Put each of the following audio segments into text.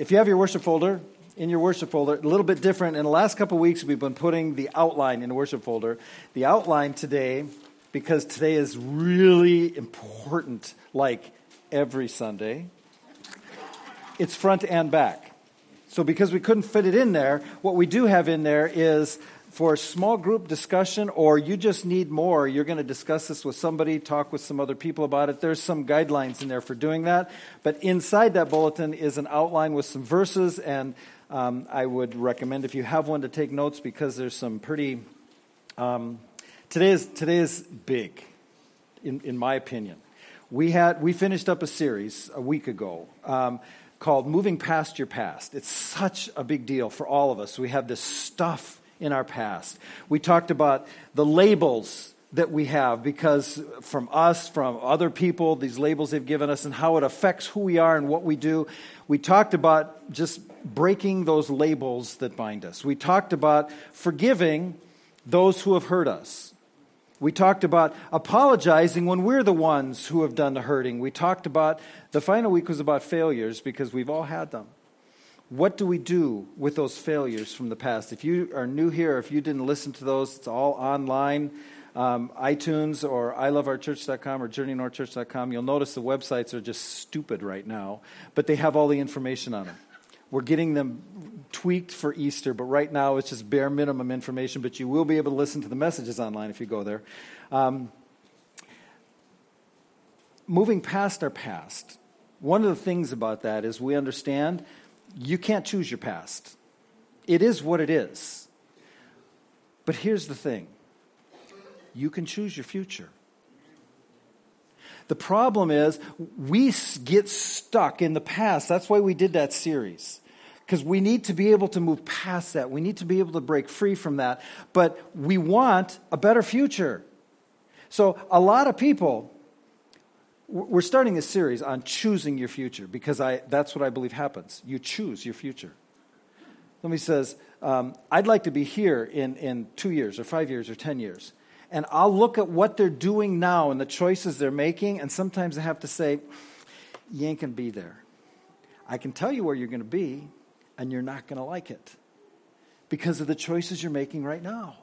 if you have your worship folder, in your worship folder, a little bit different. In the last couple weeks, we've been putting the outline in the worship folder. The outline today, because today is really important, like every Sunday, it's front and back. So, because we couldn't fit it in there, what we do have in there is for a small group discussion, or you just need more, you're going to discuss this with somebody, talk with some other people about it. There's some guidelines in there for doing that. But inside that bulletin is an outline with some verses, and um, I would recommend if you have one to take notes because there's some pretty. Um, today is today is big, in in my opinion. We had we finished up a series a week ago. Um, called Moving Past Your Past. It's such a big deal for all of us. We have this stuff in our past. We talked about the labels that we have because from us, from other people, these labels they've given us, and how it affects who we are and what we do. We talked about just breaking those labels that bind us. We talked about forgiving those who have hurt us. We talked about apologizing when we're the ones who have done the hurting. We talked about the final week was about failures because we've all had them what do we do with those failures from the past? If you are new here, if you didn't listen to those, it's all online. Um, iTunes or iloveourchurch.com or journeynorthchurch.com, you'll notice the websites are just stupid right now, but they have all the information on them. We're getting them tweaked for Easter, but right now it's just bare minimum information, but you will be able to listen to the messages online if you go there. Um, moving past our past, one of the things about that is we understand you can't choose your past. It is what it is. But here's the thing you can choose your future. The problem is, we get stuck in the past. That's why we did that series. Because we need to be able to move past that. We need to be able to break free from that. But we want a better future. So, a lot of people we're starting a series on choosing your future because I, that's what I believe happens. You choose your future. Somebody says, um, I'd like to be here in, in two years or five years or 10 years. And I'll look at what they're doing now and the choices they're making, and sometimes I have to say, You ain't going to be there. I can tell you where you're going to be, and you're not going to like it because of the choices you're making right now.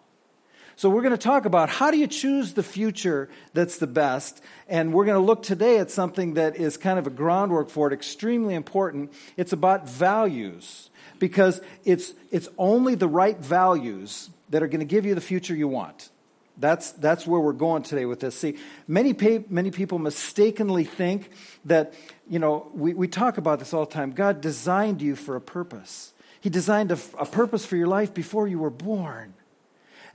So, we're going to talk about how do you choose the future that's the best. And we're going to look today at something that is kind of a groundwork for it, extremely important. It's about values, because it's, it's only the right values that are going to give you the future you want. That's, that's where we're going today with this. See, many, pay, many people mistakenly think that, you know, we, we talk about this all the time. God designed you for a purpose, He designed a, a purpose for your life before you were born.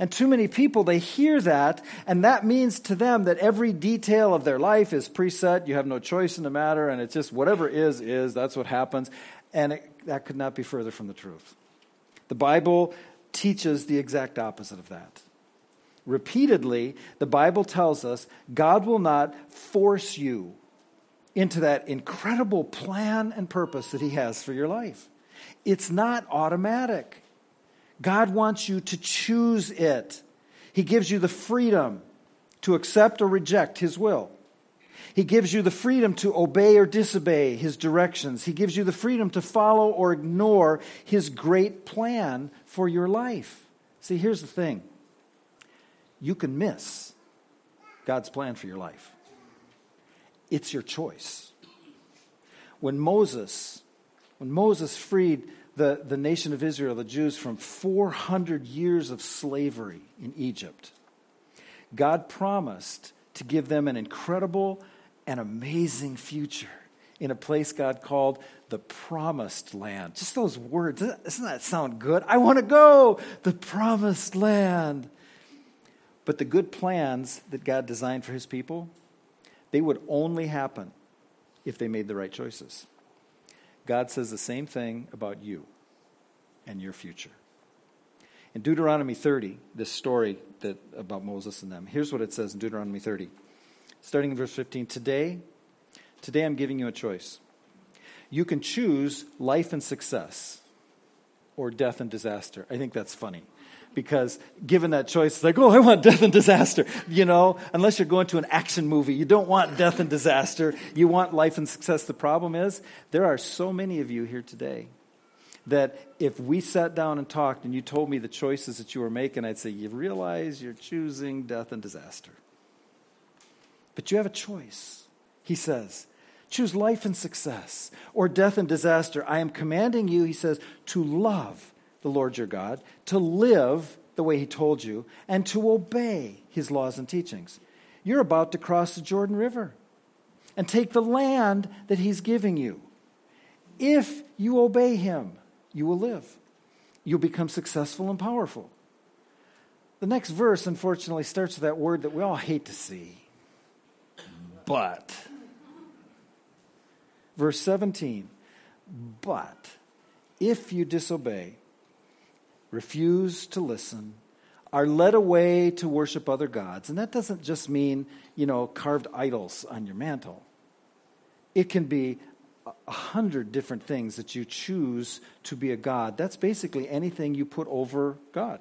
And too many people, they hear that, and that means to them that every detail of their life is preset. You have no choice in the matter, and it's just whatever is, is. That's what happens. And it, that could not be further from the truth. The Bible teaches the exact opposite of that. Repeatedly, the Bible tells us God will not force you into that incredible plan and purpose that He has for your life. It's not automatic. God wants you to choose it. He gives you the freedom to accept or reject His will. He gives you the freedom to obey or disobey His directions. He gives you the freedom to follow or ignore His great plan for your life. See, here's the thing you can miss God's plan for your life, it's your choice. When Moses, when Moses freed the, the nation of Israel, the Jews, from 400 years of slavery in Egypt. God promised to give them an incredible and amazing future in a place God called the promised land. Just those words, doesn't that sound good? I want to go, the promised land. But the good plans that God designed for his people, they would only happen if they made the right choices. God says the same thing about you and your future. In Deuteronomy 30, this story that, about Moses and them, here's what it says in Deuteronomy 30, starting in verse 15. Today, today I'm giving you a choice. You can choose life and success or death and disaster. I think that's funny because given that choice, it's like, oh, I want death and disaster. You know, unless you're going to an action movie, you don't want death and disaster. You want life and success. The problem is, there are so many of you here today that if we sat down and talked and you told me the choices that you were making, I'd say, you realize you're choosing death and disaster. But you have a choice, he says. Choose life and success or death and disaster. I am commanding you, he says, to love the Lord your God, to live the way he told you, and to obey his laws and teachings. You're about to cross the Jordan River and take the land that he's giving you. If you obey him, you will live. You'll become successful and powerful. The next verse, unfortunately, starts with that word that we all hate to see. But. Verse 17. But if you disobey, refuse to listen, are led away to worship other gods, and that doesn't just mean, you know, carved idols on your mantle. It can be a hundred different things that you choose to be a God. That's basically anything you put over God.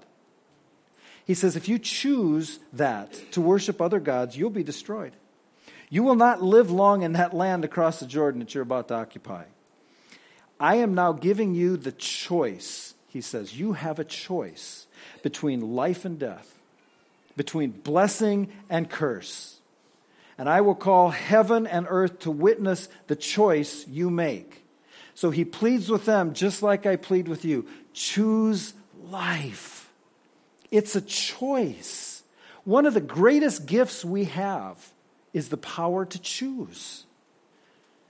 He says, if you choose that to worship other gods, you'll be destroyed. You will not live long in that land across the Jordan that you're about to occupy. I am now giving you the choice, he says. You have a choice between life and death, between blessing and curse and I will call heaven and earth to witness the choice you make. So he pleads with them just like I plead with you choose life. It's a choice. One of the greatest gifts we have is the power to choose.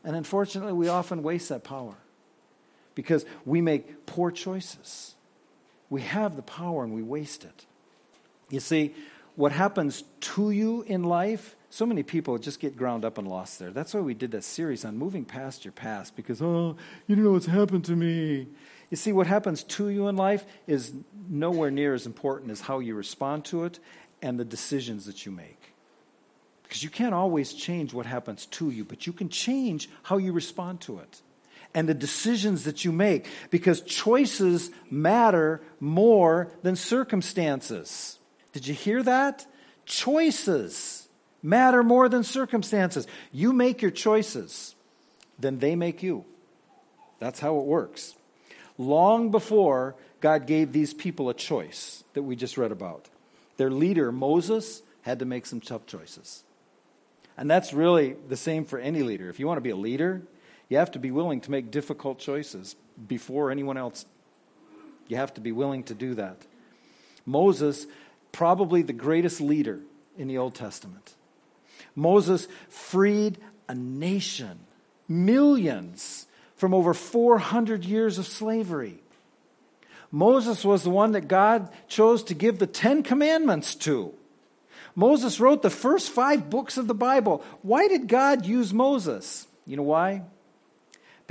And unfortunately, we often waste that power because we make poor choices. We have the power and we waste it. You see, what happens to you in life so many people just get ground up and lost there. That's why we did that series on moving past your past because, oh, you don't know what's happened to me. You see, what happens to you in life is nowhere near as important as how you respond to it and the decisions that you make. Because you can't always change what happens to you, but you can change how you respond to it and the decisions that you make because choices matter more than circumstances. Did you hear that? Choices matter more than circumstances. You make your choices, then they make you. That's how it works. Long before God gave these people a choice that we just read about, their leader, Moses, had to make some tough choices. And that's really the same for any leader. If you want to be a leader, you have to be willing to make difficult choices before anyone else. You have to be willing to do that. Moses, probably the greatest leader in the Old Testament. Moses freed a nation, millions, from over 400 years of slavery. Moses was the one that God chose to give the Ten Commandments to. Moses wrote the first five books of the Bible. Why did God use Moses? You know why?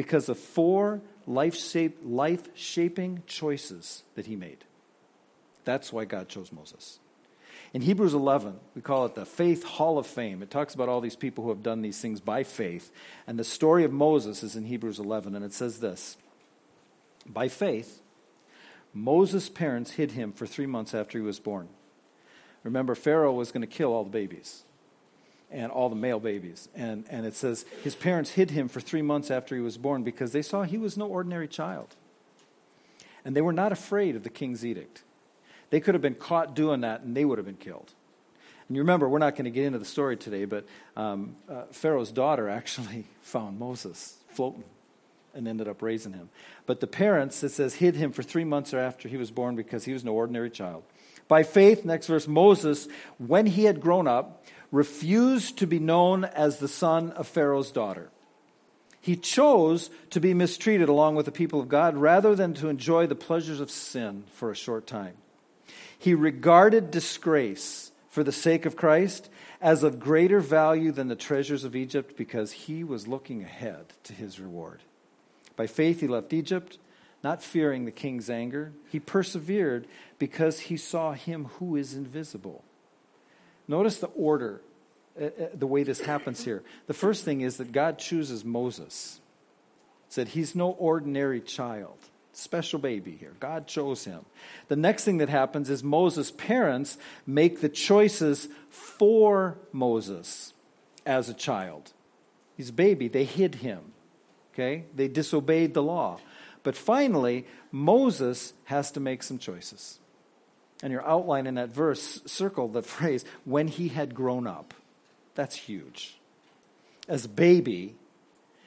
Because of four life shaping choices that he made. That's why God chose Moses. In Hebrews 11, we call it the Faith Hall of Fame. It talks about all these people who have done these things by faith. And the story of Moses is in Hebrews 11, and it says this By faith, Moses' parents hid him for three months after he was born. Remember, Pharaoh was going to kill all the babies and all the male babies. And, and it says his parents hid him for three months after he was born because they saw he was no ordinary child. And they were not afraid of the king's edict. They could have been caught doing that and they would have been killed. And you remember, we're not going to get into the story today, but um, uh, Pharaoh's daughter actually found Moses floating and ended up raising him. But the parents, it says, hid him for three months after he was born because he was no ordinary child. By faith, next verse, Moses, when he had grown up, refused to be known as the son of Pharaoh's daughter. He chose to be mistreated along with the people of God rather than to enjoy the pleasures of sin for a short time. He regarded disgrace for the sake of Christ as of greater value than the treasures of Egypt because he was looking ahead to his reward. By faith, he left Egypt, not fearing the king's anger. He persevered because he saw him who is invisible. Notice the order, uh, uh, the way this happens here. The first thing is that God chooses Moses. Said he's no ordinary child. Special baby here. God chose him. The next thing that happens is Moses' parents make the choices for Moses as a child. He's a baby. They hid him. Okay? They disobeyed the law. But finally, Moses has to make some choices. And your outline in that verse, circle the phrase, when he had grown up. That's huge. As baby,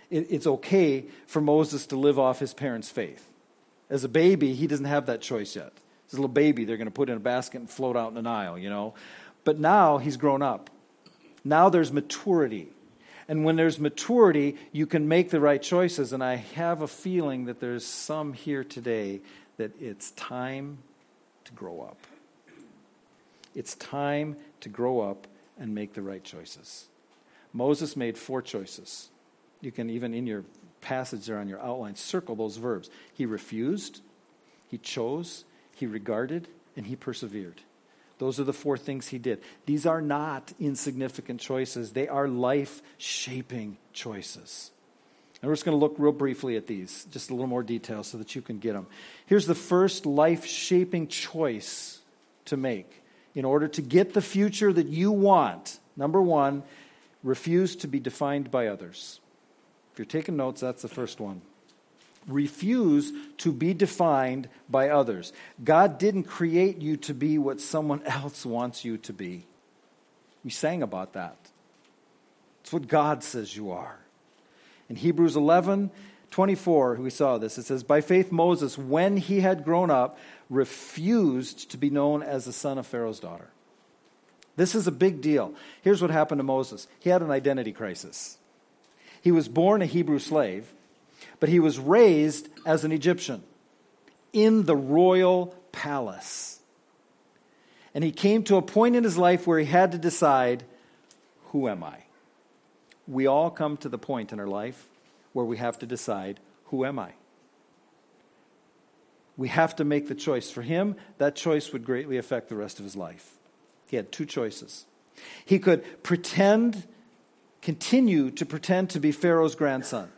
it, it's okay for Moses to live off his parents' faith. As a baby, he doesn't have that choice yet. As a little baby, they're going to put in a basket and float out in the Nile, you know. But now he's grown up. Now there's maturity. And when there's maturity, you can make the right choices. And I have a feeling that there's some here today that it's time to grow up. It's time to grow up and make the right choices. Moses made four choices. You can even in your passage there on your outline circle those verbs. He refused, he chose, he regarded, and he persevered. Those are the four things he did. These are not insignificant choices, they are life shaping choices. And we're just going to look real briefly at these, just a little more detail so that you can get them. Here's the first life shaping choice to make in order to get the future that you want. Number one, refuse to be defined by others. If you're taking notes, that's the first one refuse to be defined by others. God didn't create you to be what someone else wants you to be. We sang about that. It's what God says you are. In Hebrews 11, 24, we saw this. It says, By faith, Moses, when he had grown up, refused to be known as the son of Pharaoh's daughter. This is a big deal. Here's what happened to Moses he had an identity crisis. He was born a Hebrew slave, but he was raised as an Egyptian in the royal palace. And he came to a point in his life where he had to decide who am I? We all come to the point in our life where we have to decide who am I? We have to make the choice. For him, that choice would greatly affect the rest of his life. He had two choices. He could pretend, continue to pretend to be Pharaoh's grandson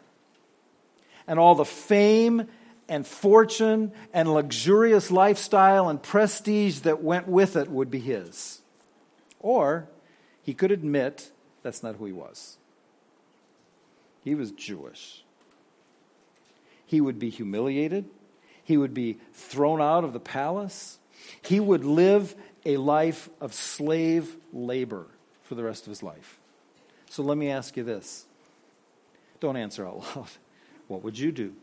and all the fame and fortune and luxurious lifestyle and prestige that went with it would be his. Or he could admit that's not who he was. He was Jewish. He would be humiliated. He would be thrown out of the palace. He would live a life of slave labor for the rest of his life. So let me ask you this. Don't answer out loud. What would you do?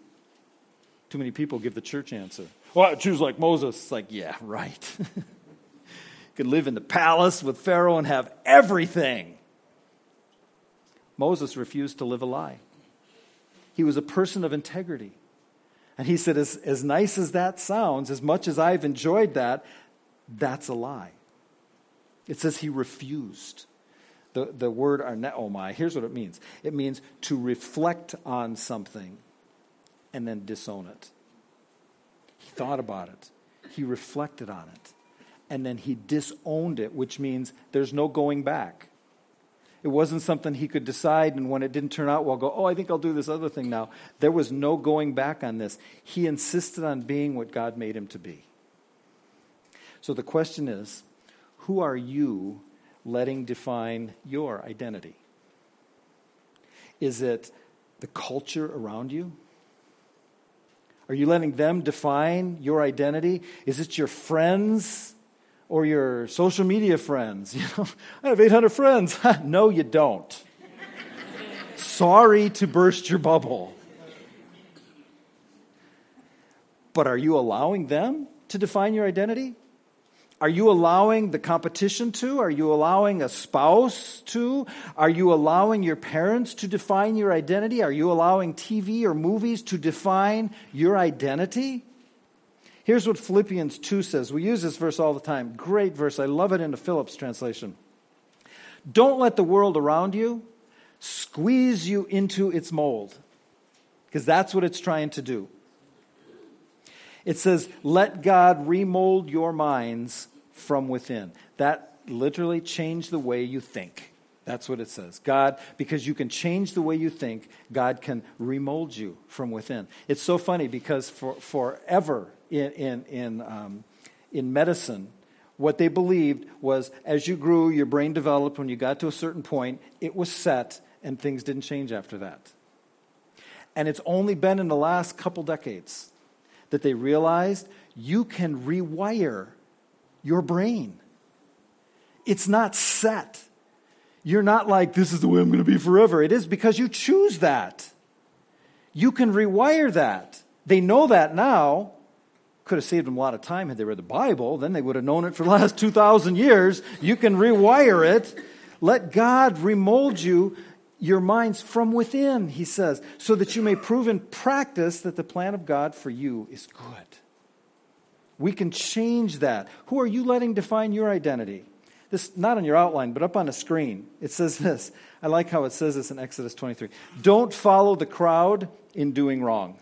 Too many people give the church answer. Well, I choose like Moses. It's like, yeah, right. Could live in the palace with Pharaoh and have everything. Moses refused to live a lie. He was a person of integrity. And he said, as, as nice as that sounds, as much as I've enjoyed that, that's a lie. It says he refused. The, the word arneomai, oh here's what it means it means to reflect on something and then disown it. He thought about it, he reflected on it, and then he disowned it, which means there's no going back. It wasn't something he could decide, and when it didn't turn out well, go, oh, I think I'll do this other thing now. There was no going back on this. He insisted on being what God made him to be. So the question is who are you letting define your identity? Is it the culture around you? Are you letting them define your identity? Is it your friends or your social media friends? You know, I have 800 friends. no, you don't. Sorry to burst your bubble. But are you allowing them to define your identity? Are you allowing the competition to? Are you allowing a spouse to? Are you allowing your parents to define your identity? Are you allowing TV or movies to define your identity? Here's what Philippians 2 says. We use this verse all the time. Great verse. I love it in the Phillips translation. Don't let the world around you squeeze you into its mold, because that's what it's trying to do. It says, let God remold your minds from within. That literally changed the way you think. That's what it says. God, because you can change the way you think, God can remold you from within. It's so funny because for, forever in, in, in, um, in medicine, what they believed was as you grew, your brain developed, when you got to a certain point, it was set, and things didn't change after that. And it's only been in the last couple decades that they realized you can rewire your brain. It's not set. You're not like, this is the way I'm going to be forever. It is because you choose that. You can rewire that. They know that now. Could have saved them a lot of time had they read the Bible. Then they would have known it for the last 2,000 years. You can rewire it. Let God remold you, your minds from within, he says, so that you may prove in practice that the plan of God for you is good. We can change that. Who are you letting define your identity? This not on your outline, but up on the screen. It says this. I like how it says this in Exodus 23. Don't follow the crowd in doing wrong.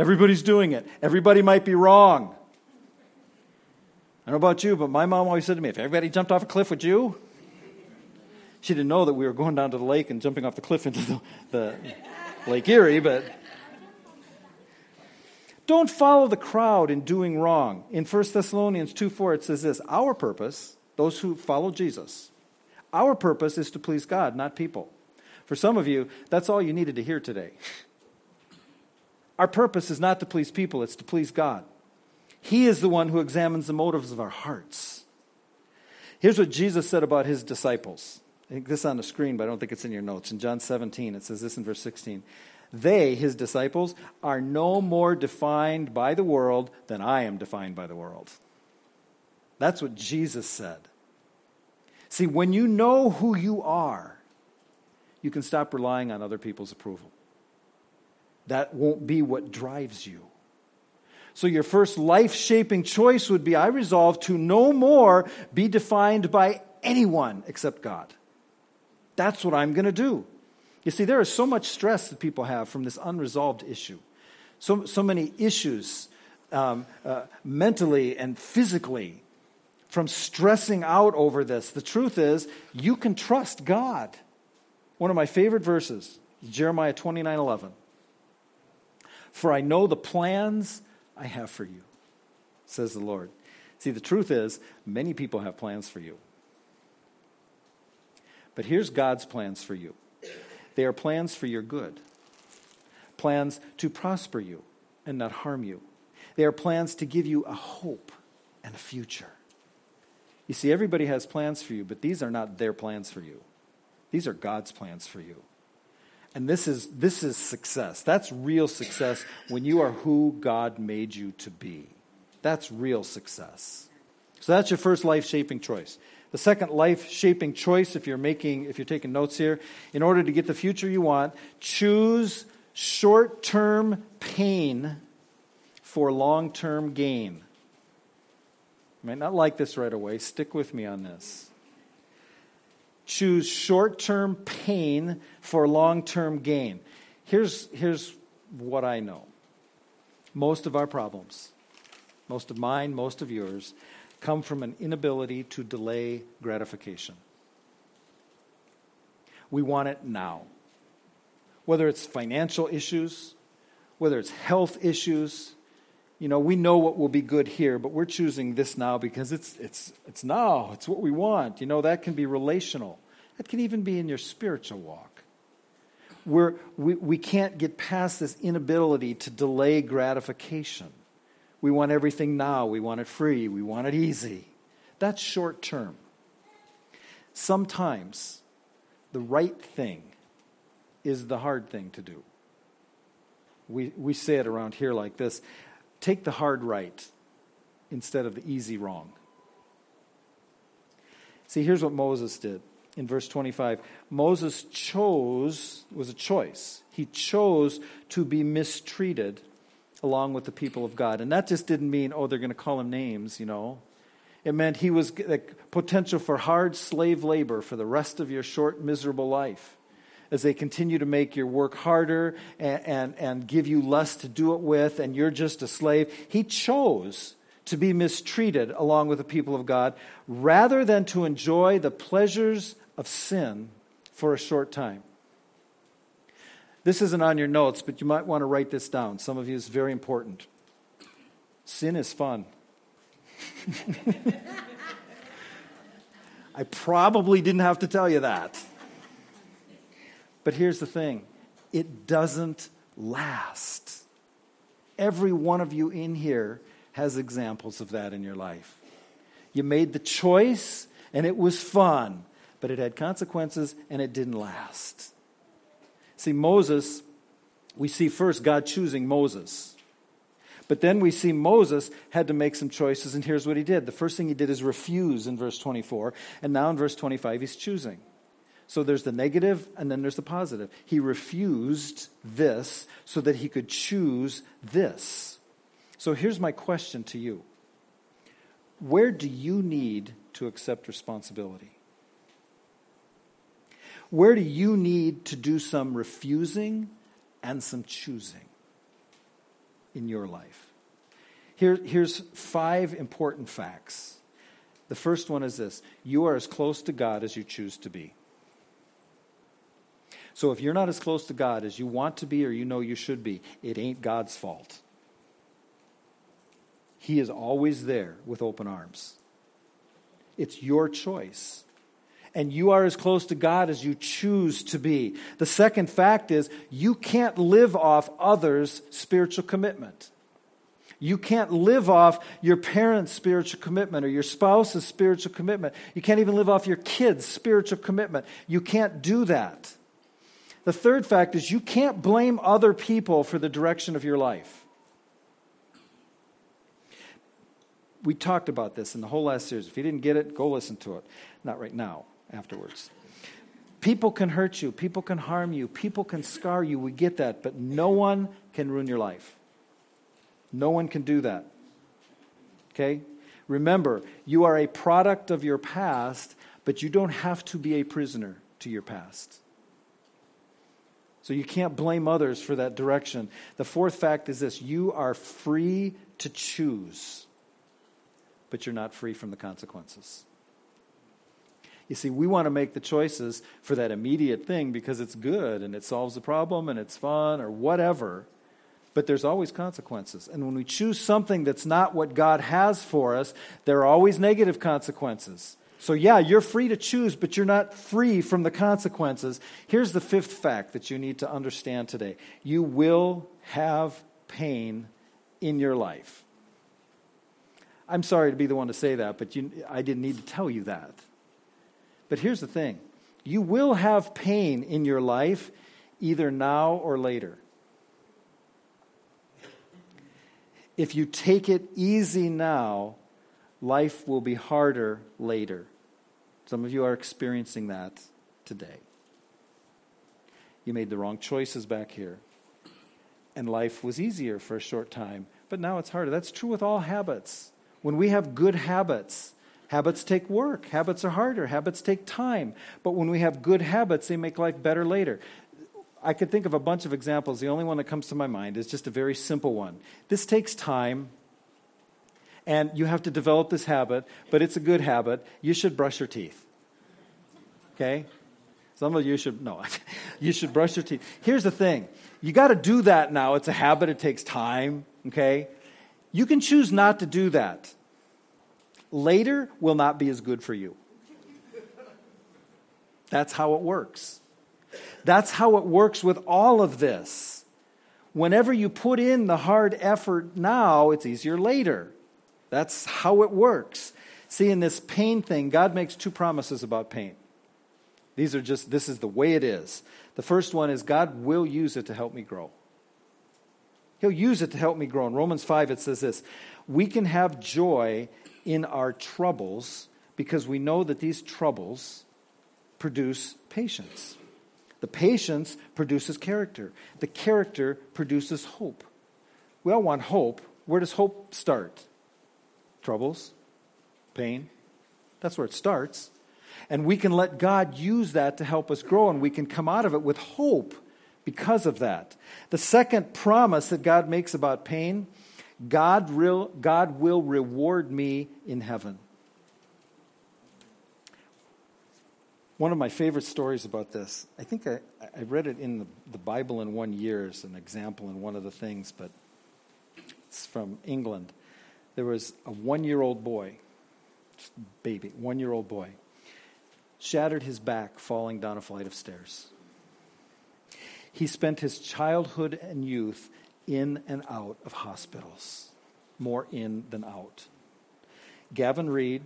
Everybody's doing it. Everybody might be wrong. I don't know about you, but my mom always said to me, if everybody jumped off a cliff, would you? She didn't know that we were going down to the lake and jumping off the cliff into the, the Lake Erie, but don't follow the crowd in doing wrong. In 1 Thessalonians 2 4, it says this Our purpose, those who follow Jesus, our purpose is to please God, not people. For some of you, that's all you needed to hear today. Our purpose is not to please people, it's to please God. He is the one who examines the motives of our hearts. Here's what Jesus said about his disciples. I think this on the screen, but I don't think it's in your notes. In John 17, it says this in verse 16 they, his disciples, are no more defined by the world than I am defined by the world. That's what Jesus said. See, when you know who you are, you can stop relying on other people's approval. That won't be what drives you. So, your first life shaping choice would be I resolve to no more be defined by anyone except God. That's what I'm going to do. You see, there is so much stress that people have from this unresolved issue. So, so many issues um, uh, mentally and physically from stressing out over this. The truth is, you can trust God. One of my favorite verses, Jeremiah 29 11. For I know the plans I have for you, says the Lord. See, the truth is, many people have plans for you. But here's God's plans for you they are plans for your good, plans to prosper you and not harm you. They are plans to give you a hope and a future. You see, everybody has plans for you, but these are not their plans for you. These are God's plans for you. And this is, this is success. That's real success when you are who God made you to be. That's real success. So that's your first life shaping choice. The second life shaping choice, if you're making, if you're taking notes here, in order to get the future you want, choose short term pain for long term gain. You might not like this right away. Stick with me on this. Choose short term pain for long term gain. Here's, here's what I know most of our problems, most of mine, most of yours, come from an inability to delay gratification. We want it now. Whether it's financial issues, whether it's health issues, you know, we know what will be good here, but we're choosing this now because it's, it's, it's now. It's what we want. You know, that can be relational. That can even be in your spiritual walk. We're, we, we can't get past this inability to delay gratification. We want everything now. We want it free. We want it easy. That's short term. Sometimes the right thing is the hard thing to do. We, we say it around here like this take the hard right instead of the easy wrong. See, here's what Moses did in verse 25. Moses chose, was a choice. He chose to be mistreated along with the people of God. And that just didn't mean, oh, they're going to call him names, you know. It meant he was like, potential for hard slave labor for the rest of your short, miserable life as they continue to make your work harder and, and, and give you less to do it with, and you're just a slave. He chose to be mistreated along with the people of God rather than to enjoy the pleasures of sin for a short time. This isn't on your notes, but you might want to write this down. Some of you is very important. Sin is fun. I probably didn't have to tell you that. But here's the thing it doesn't last. Every one of you in here has examples of that in your life. You made the choice and it was fun, but it had consequences and it didn't last. See, Moses, we see first God choosing Moses. But then we see Moses had to make some choices, and here's what he did. The first thing he did is refuse in verse 24, and now in verse 25, he's choosing. So there's the negative and then there's the positive. He refused this so that he could choose this. So here's my question to you Where do you need to accept responsibility? Where do you need to do some refusing and some choosing in your life? Here, here's five important facts. The first one is this you are as close to God as you choose to be. So if you're not as close to God as you want to be or you know you should be, it ain't God's fault. He is always there with open arms. It's your choice. And you are as close to God as you choose to be. The second fact is you can't live off others' spiritual commitment. You can't live off your parents' spiritual commitment or your spouse's spiritual commitment. You can't even live off your kids' spiritual commitment. You can't do that. The third fact is you can't blame other people for the direction of your life. We talked about this in the whole last series. If you didn't get it, go listen to it. Not right now, afterwards. People can hurt you, people can harm you, people can scar you. We get that, but no one can ruin your life. No one can do that. Okay? Remember, you are a product of your past, but you don't have to be a prisoner to your past. So you can't blame others for that direction. The fourth fact is this you are free to choose, but you're not free from the consequences. You see, we want to make the choices for that immediate thing because it's good and it solves the problem and it's fun or whatever. But there's always consequences. And when we choose something that's not what God has for us, there are always negative consequences. So, yeah, you're free to choose, but you're not free from the consequences. Here's the fifth fact that you need to understand today you will have pain in your life. I'm sorry to be the one to say that, but you, I didn't need to tell you that. But here's the thing you will have pain in your life either now or later. If you take it easy now, life will be harder later. Some of you are experiencing that today. You made the wrong choices back here, and life was easier for a short time, but now it's harder. That's true with all habits. When we have good habits, habits take work, habits are harder, habits take time, but when we have good habits, they make life better later. I could think of a bunch of examples. The only one that comes to my mind is just a very simple one. This takes time, and you have to develop this habit, but it's a good habit. You should brush your teeth. Okay? Some of you should, no, you should brush your teeth. Here's the thing you got to do that now. It's a habit, it takes time. Okay? You can choose not to do that. Later will not be as good for you. That's how it works. That's how it works with all of this. Whenever you put in the hard effort now, it's easier later. That's how it works. See, in this pain thing, God makes two promises about pain. These are just, this is the way it is. The first one is God will use it to help me grow. He'll use it to help me grow. In Romans 5, it says this We can have joy in our troubles because we know that these troubles produce patience. The patience produces character, the character produces hope. We all want hope. Where does hope start? Troubles, pain. That's where it starts. And we can let God use that to help us grow, and we can come out of it with hope because of that. The second promise that God makes about pain God, real, God will reward me in heaven. One of my favorite stories about this, I think I, I read it in the, the Bible in one year as an example in one of the things, but it's from England. There was a one year old boy, baby, one year old boy, shattered his back falling down a flight of stairs. He spent his childhood and youth in and out of hospitals, more in than out. Gavin Reid,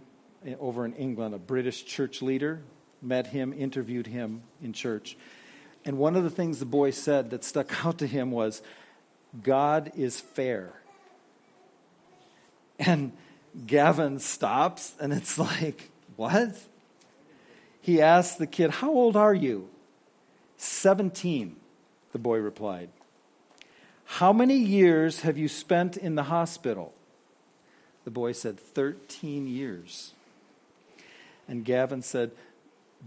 eh, over in England, a British church leader, met him, interviewed him in church. And one of the things the boy said that stuck out to him was, God is fair. And Gavin stops, and it's like, what? He asks the kid, How old are you? 17, the boy replied. How many years have you spent in the hospital? The boy said, 13 years. And Gavin said,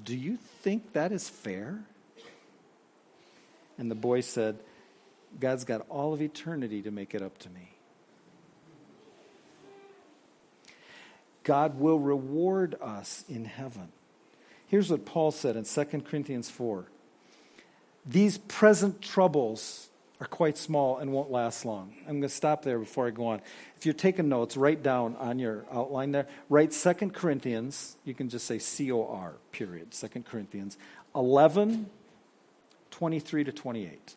Do you think that is fair? And the boy said, God's got all of eternity to make it up to me. God will reward us in heaven. Here's what Paul said in 2 Corinthians 4 These present troubles are quite small and won't last long. I'm going to stop there before I go on. If you're taking notes, write down on your outline there, write 2 Corinthians, you can just say C O R, period, 2 Corinthians 11, 23 to 28.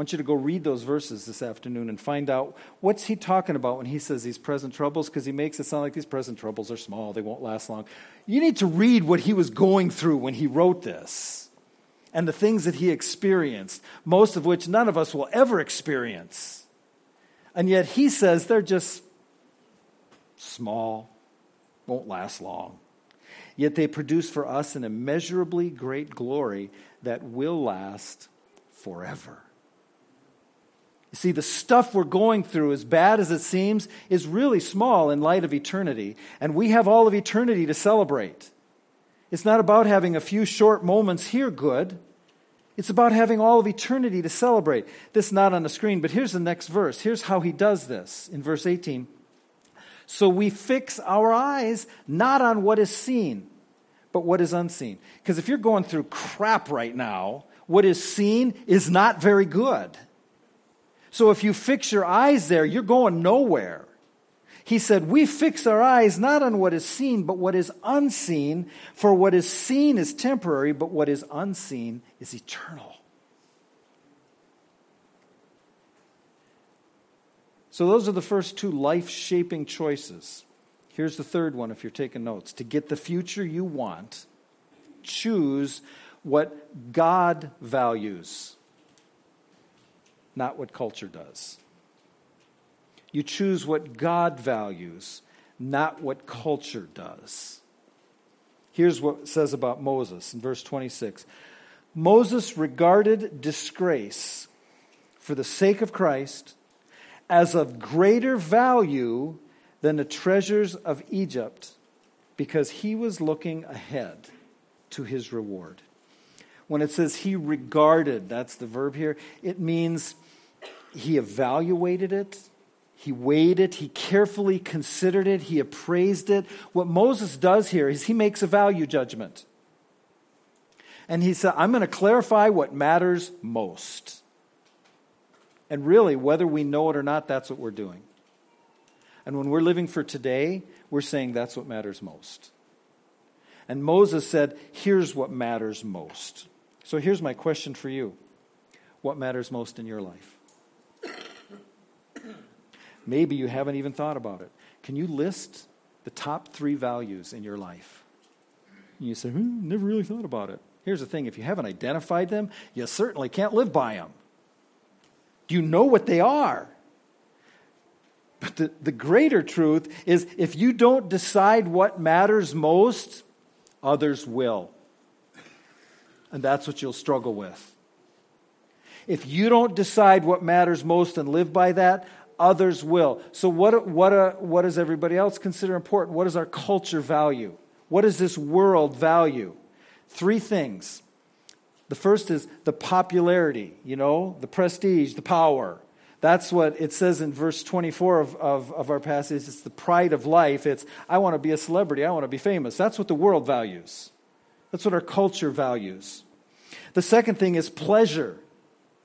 I want you to go read those verses this afternoon and find out what's he talking about when he says these present troubles, because he makes it sound like these present troubles are small, they won't last long. You need to read what he was going through when he wrote this and the things that he experienced, most of which none of us will ever experience. And yet he says they're just small, won't last long. Yet they produce for us an immeasurably great glory that will last forever. You see, the stuff we're going through, as bad as it seems, is really small in light of eternity. And we have all of eternity to celebrate. It's not about having a few short moments here good. It's about having all of eternity to celebrate. This not on the screen, but here's the next verse. Here's how he does this in verse 18. So we fix our eyes not on what is seen, but what is unseen. Because if you're going through crap right now, what is seen is not very good. So if you fix your eyes there, you're going nowhere. He said, We fix our eyes not on what is seen, but what is unseen. For what is seen is temporary, but what is unseen is eternal. So, those are the first two life shaping choices. Here's the third one if you're taking notes. To get the future you want, choose what God values not what culture does. You choose what God values, not what culture does. Here's what it says about Moses in verse 26 Moses regarded disgrace for the sake of Christ as of greater value than the treasures of Egypt because he was looking ahead to his reward. When it says he regarded, that's the verb here, it means he evaluated it, he weighed it, he carefully considered it, he appraised it. What Moses does here is he makes a value judgment. And he said, I'm going to clarify what matters most. And really, whether we know it or not, that's what we're doing. And when we're living for today, we're saying that's what matters most. And Moses said, Here's what matters most. So here's my question for you What matters most in your life? Maybe you haven't even thought about it. Can you list the top three values in your life? And you say, hmm, never really thought about it. Here's the thing if you haven't identified them, you certainly can't live by them. Do you know what they are? But the, the greater truth is if you don't decide what matters most, others will. And that's what you'll struggle with. If you don't decide what matters most and live by that, others will. So, what, what, uh, what does everybody else consider important? What does our culture value? What does this world value? Three things. The first is the popularity, you know, the prestige, the power. That's what it says in verse 24 of, of, of our passage. It's the pride of life. It's, I want to be a celebrity. I want to be famous. That's what the world values. That's what our culture values. The second thing is pleasure.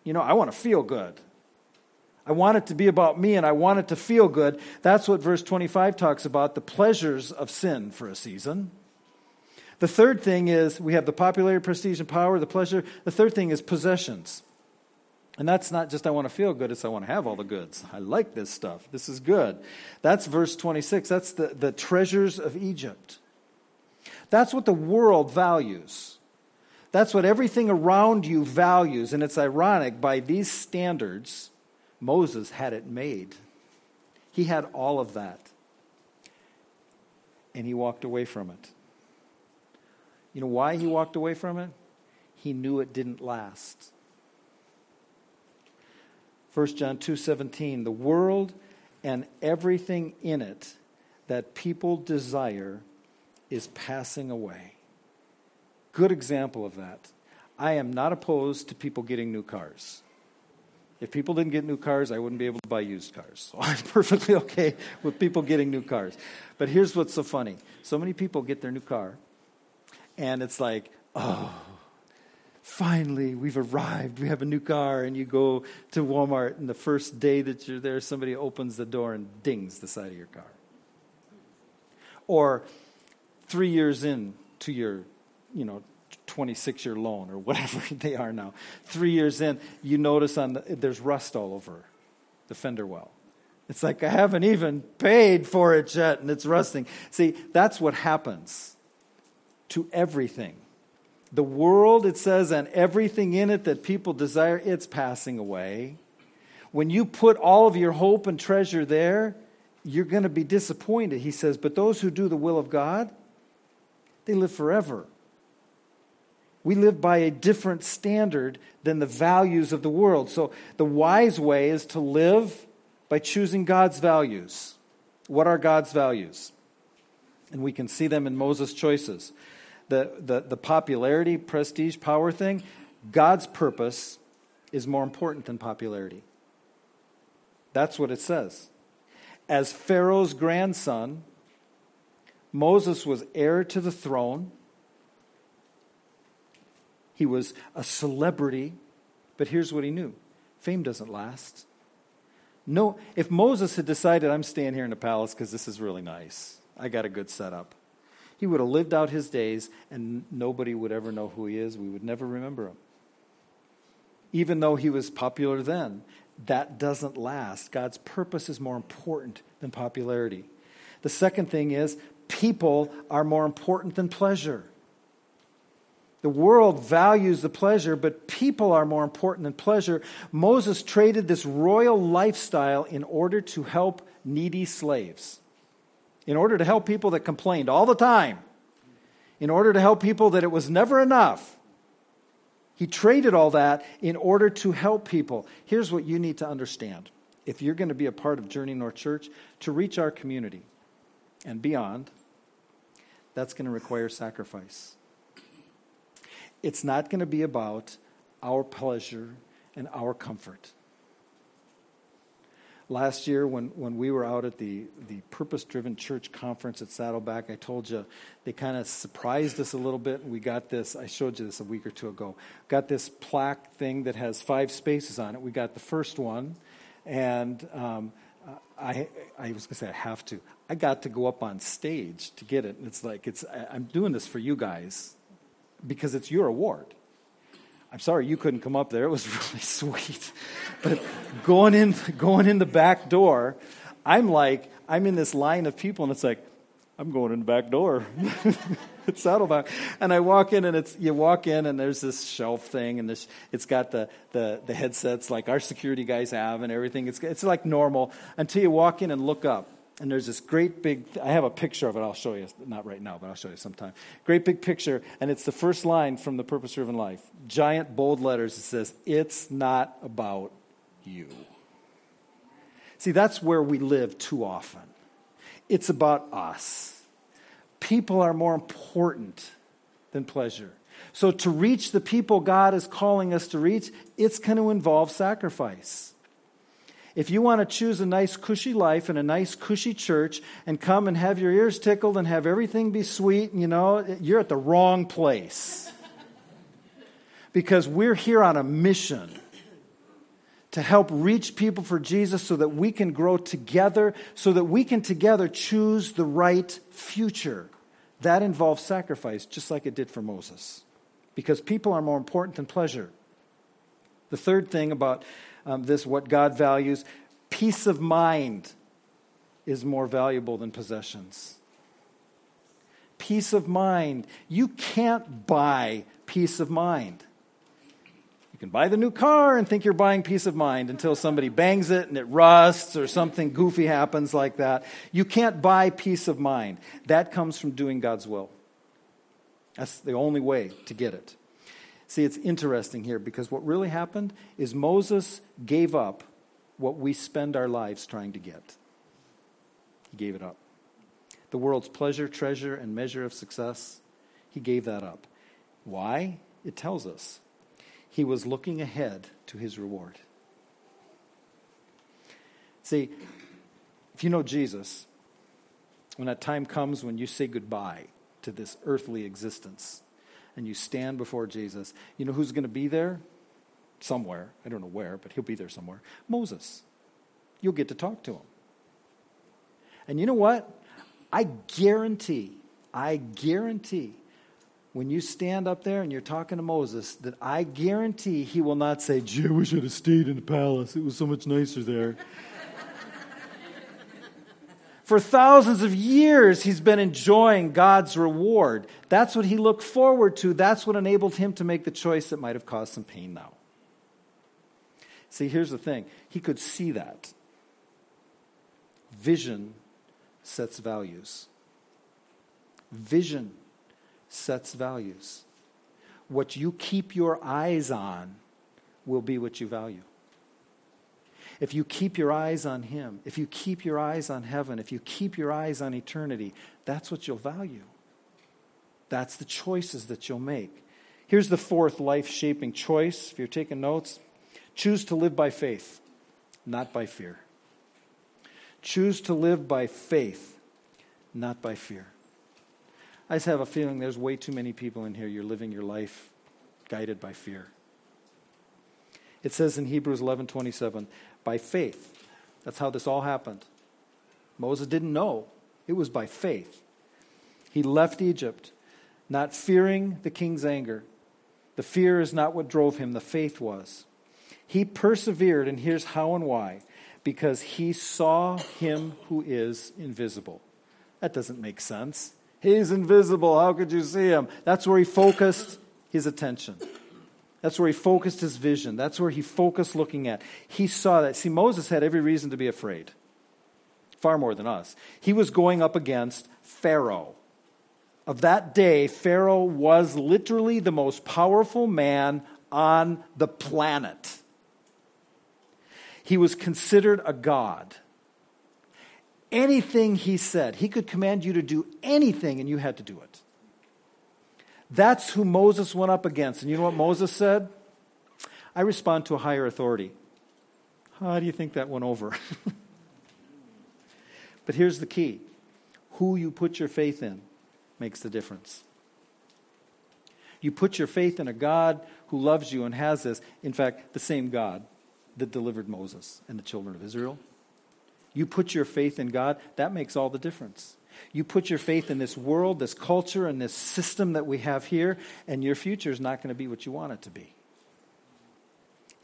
You know, I want to feel good. I want it to be about me and I want it to feel good. That's what verse 25 talks about the pleasures of sin for a season. The third thing is we have the popularity, prestige, and power, the pleasure. The third thing is possessions. And that's not just I want to feel good, it's I want to have all the goods. I like this stuff. This is good. That's verse 26. That's the, the treasures of Egypt. That's what the world values. That's what everything around you values. And it's ironic, by these standards, Moses had it made. He had all of that. And he walked away from it. You know why he walked away from it? He knew it didn't last. 1 John 2:17 The world and everything in it that people desire is passing away. Good example of that. I am not opposed to people getting new cars. If people didn't get new cars, I wouldn't be able to buy used cars. So I'm perfectly okay with people getting new cars. But here's what's so funny so many people get their new car, and it's like, oh, finally, we've arrived. We have a new car. And you go to Walmart, and the first day that you're there, somebody opens the door and dings the side of your car. Or three years in to your, you know, 26 year loan or whatever they are now. Three years in, you notice on the, there's rust all over the fender well. It's like I haven't even paid for it yet and it's rusting. See, that's what happens to everything. The world, it says, and everything in it that people desire, it's passing away. When you put all of your hope and treasure there, you're going to be disappointed. He says, but those who do the will of God, they live forever. We live by a different standard than the values of the world. So the wise way is to live by choosing God's values. What are God's values? And we can see them in Moses' choices the, the, the popularity, prestige, power thing, God's purpose is more important than popularity. That's what it says. As Pharaoh's grandson, Moses was heir to the throne. He was a celebrity, but here's what he knew fame doesn't last. No, if Moses had decided, I'm staying here in the palace because this is really nice, I got a good setup, he would have lived out his days and nobody would ever know who he is. We would never remember him. Even though he was popular then, that doesn't last. God's purpose is more important than popularity. The second thing is people are more important than pleasure. The world values the pleasure, but people are more important than pleasure. Moses traded this royal lifestyle in order to help needy slaves in order to help people that complained all the time, in order to help people that it was never enough. He traded all that in order to help people. Here's what you need to understand if you're going to be a part of Journey North Church, to reach our community and beyond, that's going to require sacrifice. It's not going to be about our pleasure and our comfort last year when, when we were out at the, the Purpose Driven Church Conference at Saddleback, I told you they kind of surprised us a little bit. We got this, I showed you this a week or two ago, got this plaque thing that has five spaces on it. We got the first one, and um, I, I was going to say I have to. I got to go up on stage to get it. And it's like, it's, I'm doing this for you guys because it's your award. I'm sorry you couldn't come up there. It was really sweet. But going in, going in the back door, I'm like, I'm in this line of people, and it's like, I'm going in the back door. it's Saddleback. And I walk in, and it's you walk in, and there's this shelf thing, and this it's got the, the, the headsets like our security guys have, and everything. It's it's like normal until you walk in and look up, and there's this great big i have a picture of it. I'll show you not right now but i'll show you sometime. Great big picture and it's the first line from the purpose driven life. Giant bold letters it says it's not about you. See that's where we live too often. It's about us people are more important than pleasure. So to reach the people god is calling us to reach it's going to involve sacrifice. If you want to choose a nice, cushy life and a nice, cushy church and come and have your ears tickled and have everything be sweet, you know, you're at the wrong place. because we're here on a mission to help reach people for Jesus so that we can grow together, so that we can together choose the right future. That involves sacrifice, just like it did for Moses, because people are more important than pleasure. The third thing about um, this, what God values, peace of mind is more valuable than possessions. Peace of mind. You can't buy peace of mind. You can buy the new car and think you're buying peace of mind until somebody bangs it and it rusts or something goofy happens like that. You can't buy peace of mind. That comes from doing God's will. That's the only way to get it. See, it's interesting here because what really happened is Moses gave up what we spend our lives trying to get. He gave it up. The world's pleasure, treasure, and measure of success, he gave that up. Why? It tells us he was looking ahead to his reward. See, if you know Jesus, when that time comes when you say goodbye to this earthly existence and you stand before Jesus, you know who's going to be there? Somewhere. I don't know where, but he'll be there somewhere. Moses. You'll get to talk to him. And you know what? I guarantee, I guarantee when you stand up there and you're talking to Moses, that I guarantee he will not say, Gee, I wish I'd have stayed in the palace. It was so much nicer there. For thousands of years, he's been enjoying God's reward. That's what he looked forward to. That's what enabled him to make the choice that might have caused some pain now. See, here's the thing he could see that. Vision sets values. Vision sets values. What you keep your eyes on will be what you value. If you keep your eyes on Him, if you keep your eyes on heaven, if you keep your eyes on eternity, that's what you'll value. That's the choices that you'll make. Here's the fourth life shaping choice. If you're taking notes, choose to live by faith, not by fear. Choose to live by faith, not by fear. I just have a feeling there's way too many people in here. You're living your life guided by fear. It says in Hebrews 11:27, by faith. That's how this all happened. Moses didn't know. It was by faith. He left Egypt, not fearing the king's anger. The fear is not what drove him, the faith was. He persevered, and here's how and why because he saw him who is invisible. That doesn't make sense. He's invisible. How could you see him? That's where he focused his attention. That's where he focused his vision. That's where he focused looking at. He saw that. See, Moses had every reason to be afraid, far more than us. He was going up against Pharaoh. Of that day, Pharaoh was literally the most powerful man on the planet. He was considered a god anything he said. He could command you to do anything, and you had to do it. That's who Moses went up against. And you know what Moses said? I respond to a higher authority. How do you think that went over? but here's the key who you put your faith in makes the difference. You put your faith in a God who loves you and has this. In fact, the same God that delivered Moses and the children of Israel you put your faith in God, that makes all the difference. You put your faith in this world, this culture, and this system that we have here, and your future is not going to be what you want it to be.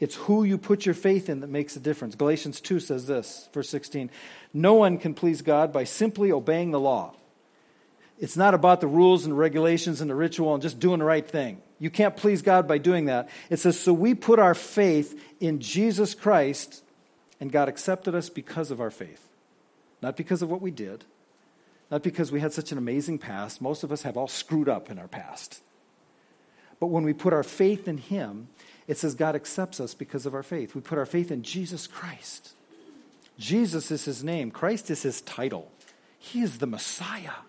It's who you put your faith in that makes a difference. Galatians 2 says this, verse 16 No one can please God by simply obeying the law. It's not about the rules and regulations and the ritual and just doing the right thing. You can't please God by doing that. It says, So we put our faith in Jesus Christ and God accepted us because of our faith, not because of what we did, not because we had such an amazing past. Most of us have all screwed up in our past. But when we put our faith in Him, it says God accepts us because of our faith. We put our faith in Jesus Christ. Jesus is His name, Christ is His title. He is the Messiah,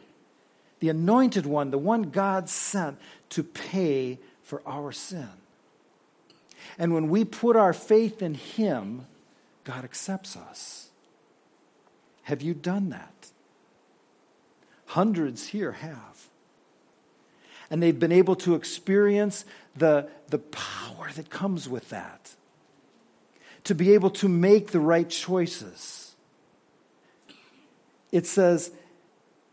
the anointed one, the one God sent to pay for our sin. And when we put our faith in Him, God accepts us. Have you done that? Hundreds here have. And they've been able to experience the, the power that comes with that. To be able to make the right choices. It says,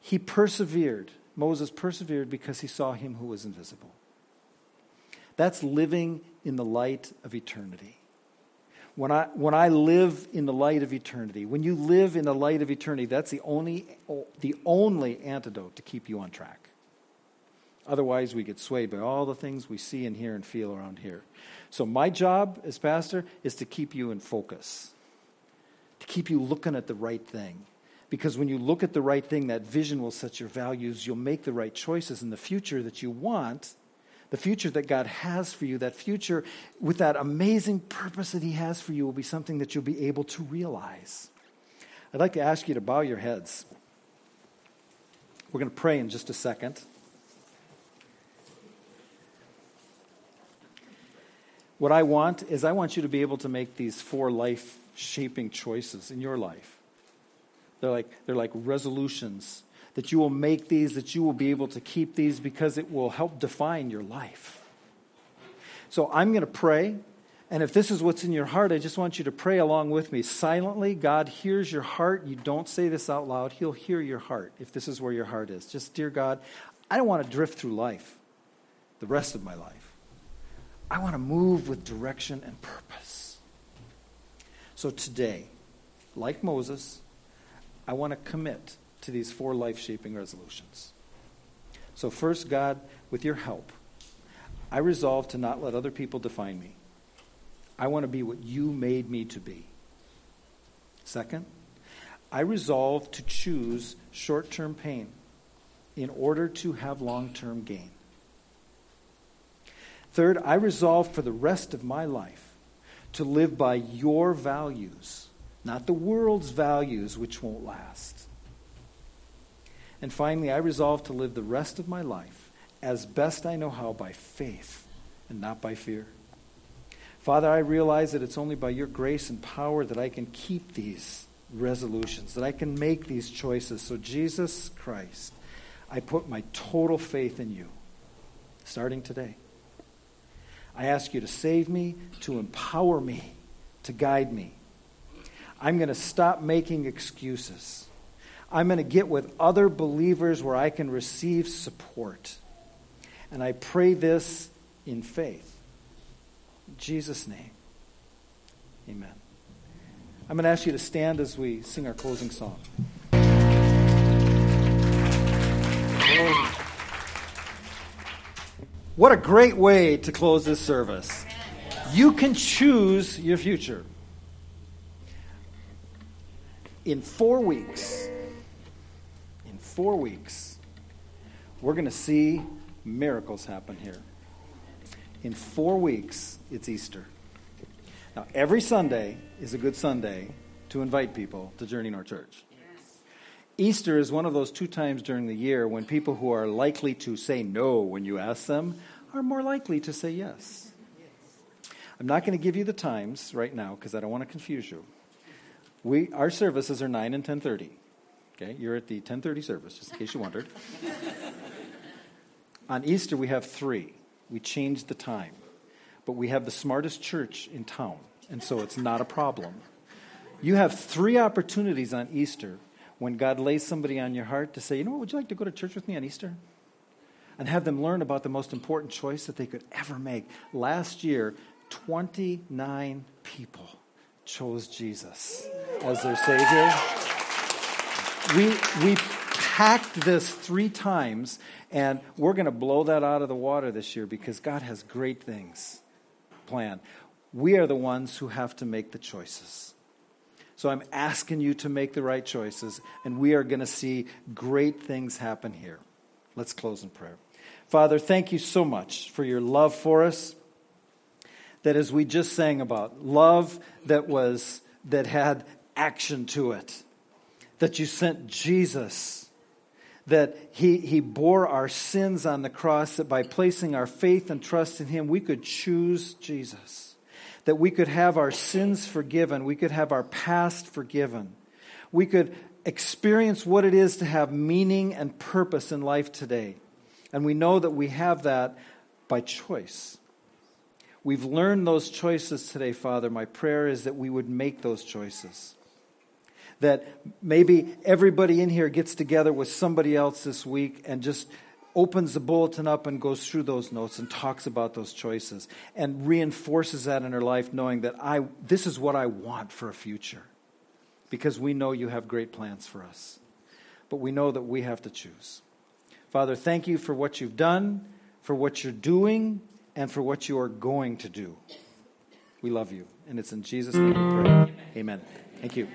he persevered. Moses persevered because he saw him who was invisible. That's living in the light of eternity. When I, when I live in the light of eternity, when you live in the light of eternity, that's the only, the only antidote to keep you on track. Otherwise, we get swayed by all the things we see and hear and feel around here. So, my job as pastor is to keep you in focus, to keep you looking at the right thing. Because when you look at the right thing, that vision will set your values. You'll make the right choices in the future that you want, the future that God has for you, that future with that amazing purpose that He has for you will be something that you'll be able to realize. I'd like to ask you to bow your heads. We're going to pray in just a second. What I want is I want you to be able to make these four life shaping choices in your life. They're like, they're like resolutions that you will make these, that you will be able to keep these because it will help define your life. So I'm going to pray. And if this is what's in your heart, I just want you to pray along with me silently. God hears your heart. You don't say this out loud, He'll hear your heart if this is where your heart is. Just, dear God, I don't want to drift through life the rest of my life. I want to move with direction and purpose. So today, like Moses, I want to commit to these four life shaping resolutions. So, first, God, with your help, I resolve to not let other people define me. I want to be what you made me to be. Second, I resolve to choose short term pain in order to have long term gain. Third, I resolve for the rest of my life to live by your values, not the world's values, which won't last. And finally, I resolve to live the rest of my life as best I know how by faith and not by fear. Father, I realize that it's only by your grace and power that I can keep these resolutions, that I can make these choices. So, Jesus Christ, I put my total faith in you, starting today. I ask you to save me, to empower me, to guide me. I'm going to stop making excuses. I'm going to get with other believers where I can receive support. And I pray this in faith. In Jesus' name. Amen. I'm going to ask you to stand as we sing our closing song. What a great way to close this service. You can choose your future. In four weeks, four weeks, we're going to see miracles happen here. In four weeks, it's Easter. Now, every Sunday is a good Sunday to invite people to Journey North Church. Easter is one of those two times during the year when people who are likely to say no when you ask them are more likely to say yes. I'm not going to give you the times right now because I don't want to confuse you. We, our services are 9 and 10.30. Okay, you're at the 10.30 service, just in case you wondered. On Easter, we have three. We changed the time. But we have the smartest church in town, and so it's not a problem. You have three opportunities on Easter when God lays somebody on your heart to say, you know what, would you like to go to church with me on Easter? And have them learn about the most important choice that they could ever make. Last year, 29 people chose Jesus as their Savior. We, we packed this three times, and we're going to blow that out of the water this year because God has great things planned. We are the ones who have to make the choices. So I'm asking you to make the right choices, and we are going to see great things happen here. Let's close in prayer. Father, thank you so much for your love for us. That as we just sang about, love that was that had action to it. That you sent Jesus that he, he bore our sins on the cross, that by placing our faith and trust in him, we could choose Jesus. that we could have our sins forgiven, we could have our past forgiven, we could experience what it is to have meaning and purpose in life today. And we know that we have that by choice. We've learned those choices today, Father. My prayer is that we would make those choices. That maybe everybody in here gets together with somebody else this week and just opens the bulletin up and goes through those notes and talks about those choices and reinforces that in her life, knowing that I, this is what I want for a future. Because we know you have great plans for us. But we know that we have to choose. Father, thank you for what you've done, for what you're doing, and for what you are going to do. We love you. And it's in Jesus' name we pray. Amen. Thank you.